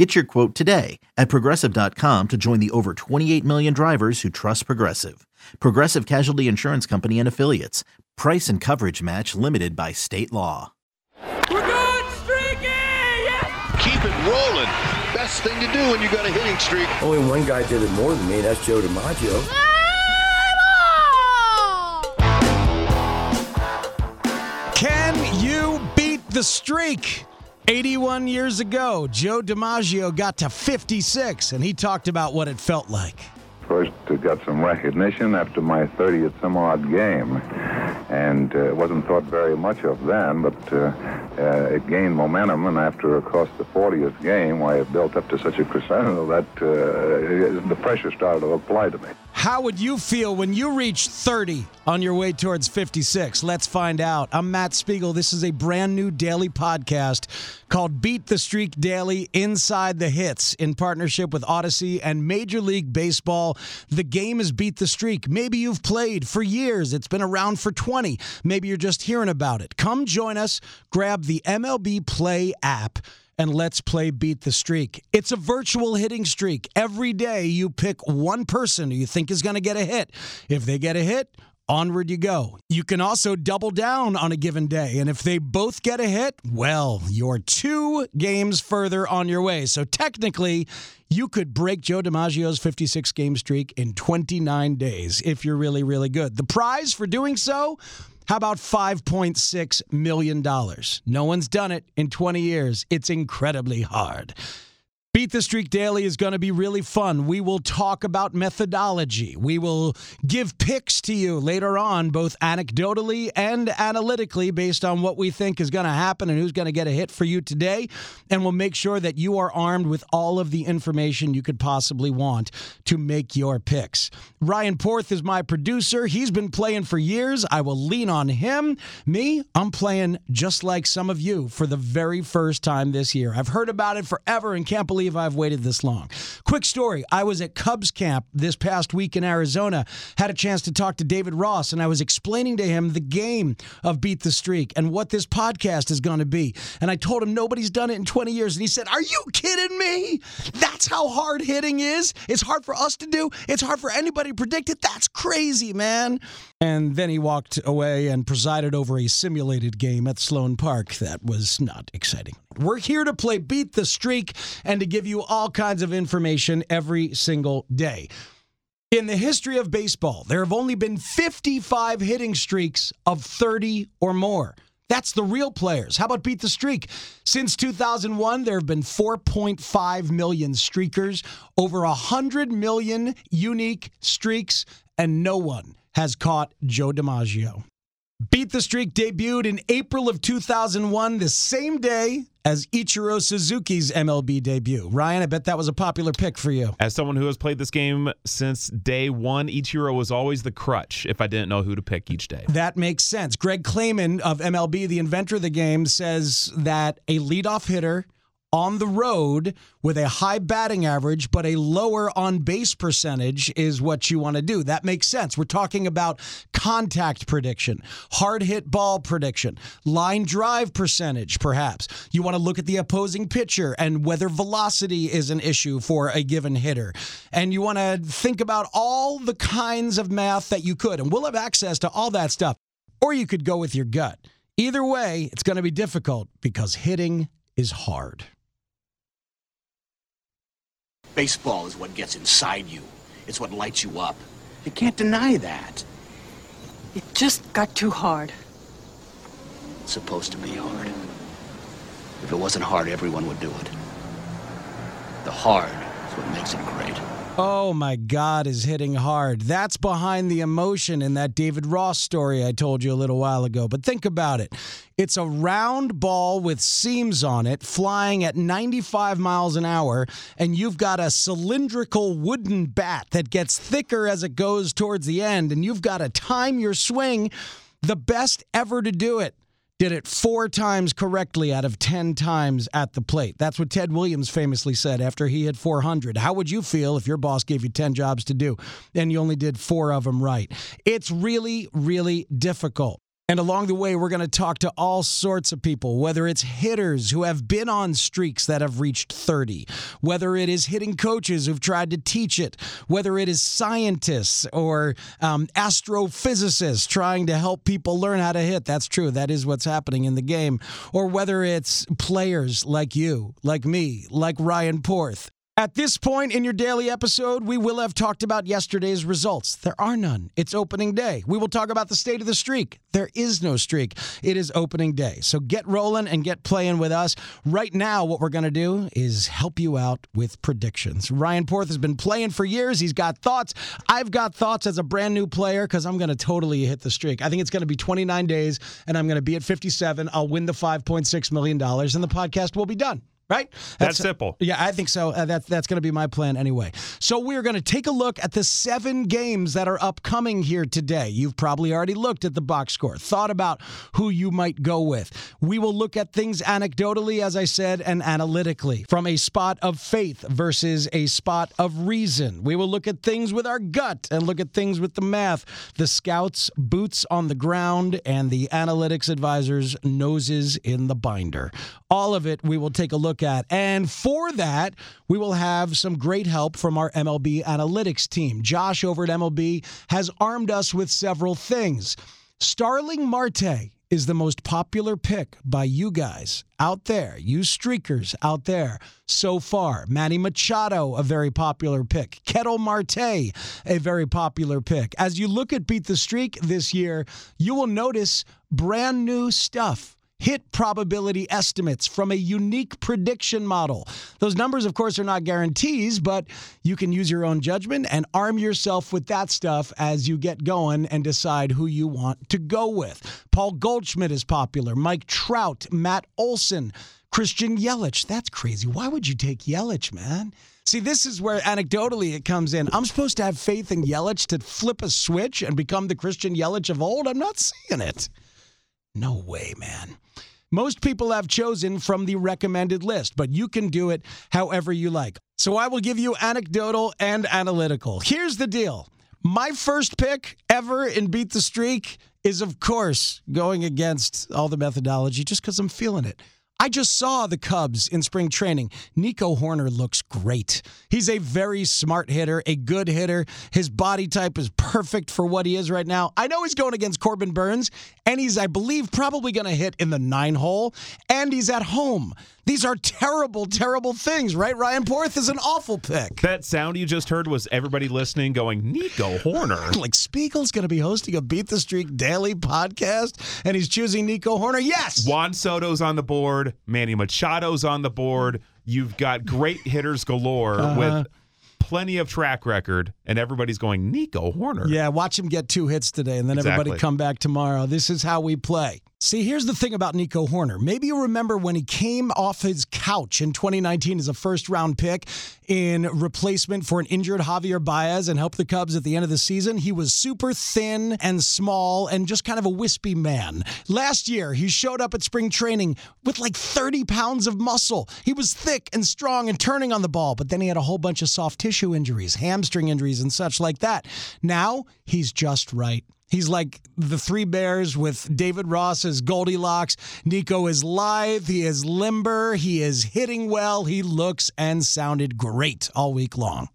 Get your quote today at progressive.com to join the over 28 million drivers who trust Progressive. Progressive Casualty Insurance Company and Affiliates. Price and coverage match limited by state law. We're good, streaky! Yes! Keep it rolling. Best thing to do when you got a hitting streak. Only one guy did it more than me. That's Joe DiMaggio. Can you beat the streak? 81 years ago, Joe DiMaggio got to 56, and he talked about what it felt like. First, got some recognition after my 30th some odd game. And uh, it wasn't thought very much of then, but uh, uh, it gained momentum. And after, of course, the 40th game, why it built up to such a crescendo that uh, the pressure started to apply to me. How would you feel when you reach 30 on your way towards 56? Let's find out. I'm Matt Spiegel. This is a brand new daily podcast called Beat the Streak Daily Inside the Hits in partnership with Audacy and Major League Baseball. The game is Beat the Streak. Maybe you've played for years, it's been around for 20. Maybe you're just hearing about it. Come join us, grab the MLB Play app and let's play Beat the Streak. It's a virtual hitting streak. Every day you pick one person who you think is going to get a hit. If they get a hit, onward you go. You can also double down on a given day. And if they both get a hit, well, you're two games further on your way. So technically, you could break Joe DiMaggio's 56 game streak in 29 days if you're really, really good. The prize for doing so how about $5.6 million? No one's done it in 20 years. It's incredibly hard. Beat the Streak Daily is going to be really fun. We will talk about methodology. We will give picks to you later on, both anecdotally and analytically, based on what we think is going to happen and who's going to get a hit for you today. And we'll make sure that you are armed with all of the information you could possibly want to make your picks. Ryan Porth is my producer. He's been playing for years. I will lean on him. Me, I'm playing just like some of you for the very first time this year. I've heard about it forever and can't believe believe I've waited this long. Quick story I was at Cubs camp this past week in Arizona, had a chance to talk to David Ross, and I was explaining to him the game of Beat the Streak and what this podcast is going to be. And I told him nobody's done it in 20 years. And he said, Are you kidding me? That's how hard hitting is. It's hard for us to do, it's hard for anybody to predict it. That's crazy, man. And then he walked away and presided over a simulated game at Sloan Park that was not exciting. We're here to play Beat the Streak and to give you all kinds of information every single day. In the history of baseball, there have only been 55 hitting streaks of 30 or more. That's the real players. How about beat the streak? Since 2001, there have been 4.5 million streakers, over 100 million unique streaks, and no one has caught Joe DiMaggio. Beat the Streak debuted in April of 2001, the same day as Ichiro Suzuki's MLB debut. Ryan, I bet that was a popular pick for you. As someone who has played this game since day one, Ichiro was always the crutch if I didn't know who to pick each day. That makes sense. Greg Clayman of MLB, the inventor of the game, says that a leadoff hitter – on the road with a high batting average but a lower on base percentage is what you want to do. That makes sense. We're talking about contact prediction, hard hit ball prediction, line drive percentage, perhaps. You want to look at the opposing pitcher and whether velocity is an issue for a given hitter. And you want to think about all the kinds of math that you could. And we'll have access to all that stuff. Or you could go with your gut. Either way, it's going to be difficult because hitting is hard. Baseball is what gets inside you. It's what lights you up. You can't deny that. It just got too hard. It's supposed to be hard. If it wasn't hard, everyone would do it. The hard is what makes it great. Oh my God, is hitting hard. That's behind the emotion in that David Ross story I told you a little while ago. But think about it it's a round ball with seams on it, flying at 95 miles an hour, and you've got a cylindrical wooden bat that gets thicker as it goes towards the end, and you've got to time your swing the best ever to do it did it four times correctly out of 10 times at the plate. That's what Ted Williams famously said after he hit 400. How would you feel if your boss gave you 10 jobs to do and you only did four of them right? It's really, really difficult. And along the way, we're going to talk to all sorts of people, whether it's hitters who have been on streaks that have reached 30, whether it is hitting coaches who've tried to teach it, whether it is scientists or um, astrophysicists trying to help people learn how to hit. That's true. That is what's happening in the game. Or whether it's players like you, like me, like Ryan Porth at this point in your daily episode, we will have talked about yesterday's results. There are none. It's opening day. We will talk about the state of the streak. There is no streak. It is opening day. So get rolling and get playing with us. Right now, what we're going to do is help you out with predictions. Ryan Porth has been playing for years. He's got thoughts. I've got thoughts as a brand new player because I'm going to totally hit the streak. I think it's going to be 29 days and I'm going to be at 57. I'll win the $5.6 million and the podcast will be done right? That's, that's simple. Yeah, I think so. Uh, that, that's going to be my plan anyway. So we're going to take a look at the seven games that are upcoming here today. You've probably already looked at the box score, thought about who you might go with. We will look at things anecdotally, as I said, and analytically from a spot of faith versus a spot of reason. We will look at things with our gut and look at things with the math, the scouts' boots on the ground, and the analytics advisors' noses in the binder. All of it we will take a look look at. And for that, we will have some great help from our MLB analytics team. Josh over at MLB has armed us with several things. Starling Marte is the most popular pick by you guys out there, you streakers out there so far. Manny Machado, a very popular pick. Ketel Marte, a very popular pick. As you look at Beat the Streak this year, you will notice brand new stuff hit probability estimates from a unique prediction model. Those numbers, of course, are not guarantees, but you can use your own judgment and arm yourself with that stuff as you get going and decide who you want to go with. Paul Goldschmidt is popular, Mike Trout, Matt Olson. Christian Yelich. That's crazy. Why would you take Yelich, man? See, this is where anecdotally it comes in. I'm supposed to have faith in Yelich to flip a switch and become the Christian Yelich of old. I'm not seeing it. No way, man. Most people have chosen from the recommended list, but you can do it however you like. So I will give you anecdotal and analytical. Here's the deal my first pick ever in Beat the Streak is, of course, going against all the methodology just because I'm feeling it. I just saw the Cubs in spring training. Nico Hoerner looks great. He's a very smart hitter, a good hitter. His body type is perfect for what he is right now. I know he's going against Corbin Burnes, and he's, I believe, probably going to hit in the nine hole, and he's at home. These are terrible, terrible things, right? Ryan Porth is an awful pick. That sound you just heard was everybody listening going, Nico Hoerner. like Spiegel's going to be hosting a Beat the Streak daily podcast, and he's choosing Nico Hoerner. Yes. Juan Soto's on the board. Manny Machado's on the board. You've got great hitters galore uh-huh. with plenty of track record, and everybody's going Nico Hoerner. Yeah, watch him get two hits today, and then exactly. everybody come back tomorrow. This is how we play. See, here's the thing about Nico Hoerner. Maybe you remember when he came off his couch in 2019 as a first round pick in replacement for an injured Javier Baez and helped the Cubs at the end of the season. He was super thin and small and just kind of a wispy man. Last year, he showed up at spring training with like 30 pounds of muscle. He was thick and strong and turning on the ball, but then he had a whole bunch of soft tissue injuries, hamstring injuries, and such like that. Now he's just right. He's like the three bears with David Ross as Goldilocks. Nico is lithe. He is limber. He is hitting well. He looks and sounded great all week long.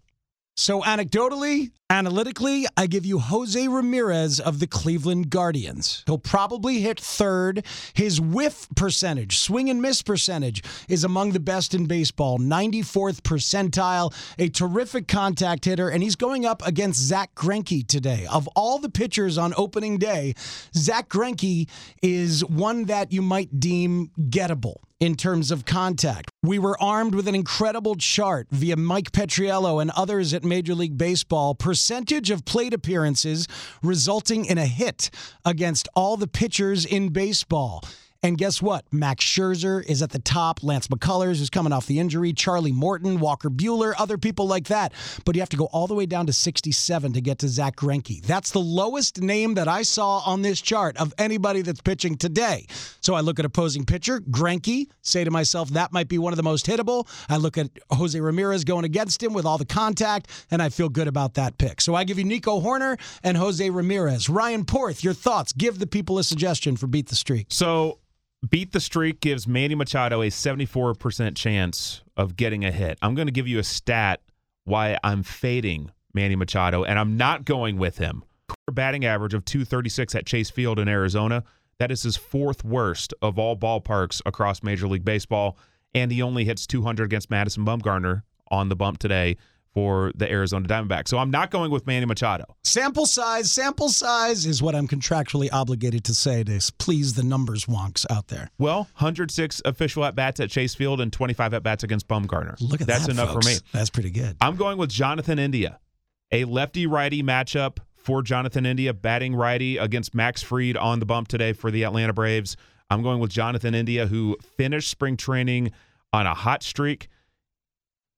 So, anecdotally, Analytically, I give you Jose Ramirez of the Cleveland Guardians. He'll probably hit third. His whiff percentage, swing and miss percentage, is among the best in baseball, 94th percentile, a terrific contact hitter, and he's going up against Zack Greinke today. Of all the pitchers on opening day, Zack Greinke is one that you might deem gettable in terms of contact. We were armed with an incredible chart via Mike Petriello and others at Major League Baseball. Percentage of plate appearances resulting in a hit against all the pitchers in baseball. And guess what? Max Scherzer is at the top. Lance McCullers is coming off the injury. Charlie Morton, Walker Buehler, other people like that. But you have to go all the way down to 67 to get to Zack Greinke. That's the lowest name that I saw on this chart of anybody that's pitching today. So I look at opposing pitcher, Greinke, say to myself, that might be one of the most hittable. I look at Jose Ramirez going against him with all the contact, and I feel good about that pick. So I give you Nico Hoerner and Jose Ramirez. Ryan Porth, your thoughts. Give the people a suggestion for Beat the Streak. So beat the streak gives Manny Machado a 74% chance of getting a hit. I'm going to give you a stat why I'm fading Manny Machado, and I'm not going with him. Batting average of 236 at Chase Field in Arizona. That is his fourth worst of all ballparks across Major League Baseball. And he only hits 200 against Madison Bumgarner on the bump today for the Arizona Diamondbacks. So I'm not going with Manny Machado. Sample size, sample size is what I'm contractually obligated to say to please the numbers wonks out there. Well, 106 official at bats at Chase Field and 25 at bats against Bumgarner. Look at That's that. That's enough folks. for me. That's pretty good. I'm going with Jonathan India, a lefty righty matchup for Jonathan India, batting righty against Max Fried on the bump today for the Atlanta Braves. I'm going with Jonathan India, who finished spring training on a hot streak.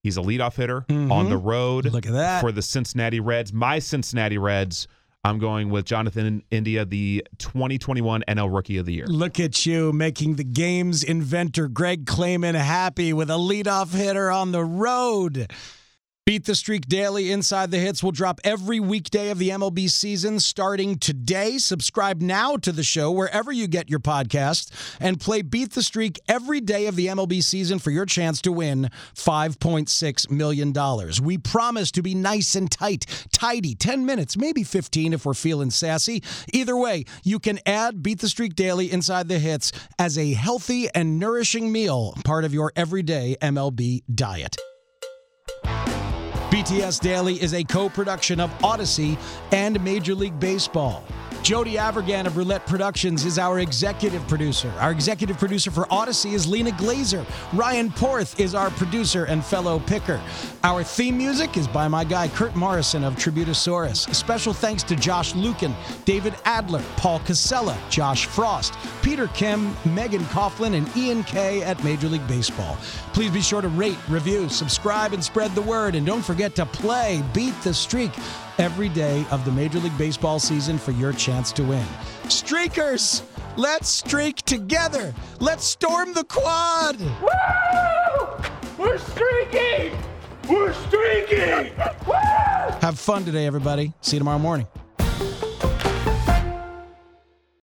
He's a leadoff hitter Mhm. on the road Look at that. for the Cincinnati Reds. My Cincinnati Reds. I'm going with Jonathan India, the 2021 NL Rookie of the Year. Look at you making the game's inventor Greg Clayman happy with a leadoff hitter on the road. Beat the Streak Daily Inside the Hits will drop every weekday of the MLB season starting today. Subscribe now to the show wherever you get your podcasts and play Beat the Streak every day of the MLB season for your chance to win $5.6 million. We promise to be nice and tight, tidy, 10 minutes, maybe 15 if we're feeling sassy. Either way, you can add Beat the Streak Daily Inside the Hits as a healthy and nourishing meal, part of your everyday MLB diet. BTS Daily is a co production of Audacy and Major League Baseball. Jody Avirgan of Roulette Productions is our executive producer. Our executive producer for Audacy is Lena Glazer. Ryan Porth is our producer and fellow picker. Our theme music is by my guy Kurt Morrison of Tributosaurus. Special thanks to Josh Lukin, David Adler, Paul Casella, Josh Frost, Peter Kim, Megan Coughlin, and Ian Kay at Major League Baseball. Please be sure to rate, review, subscribe, and spread the word. And don't forget to play Beat the Streak every day of the Major League Baseball season for your chance to win. Streakers, let's streak together. Let's storm the quad. We're streaking! We're streaking! Woo! Have fun today, everybody. See you tomorrow morning.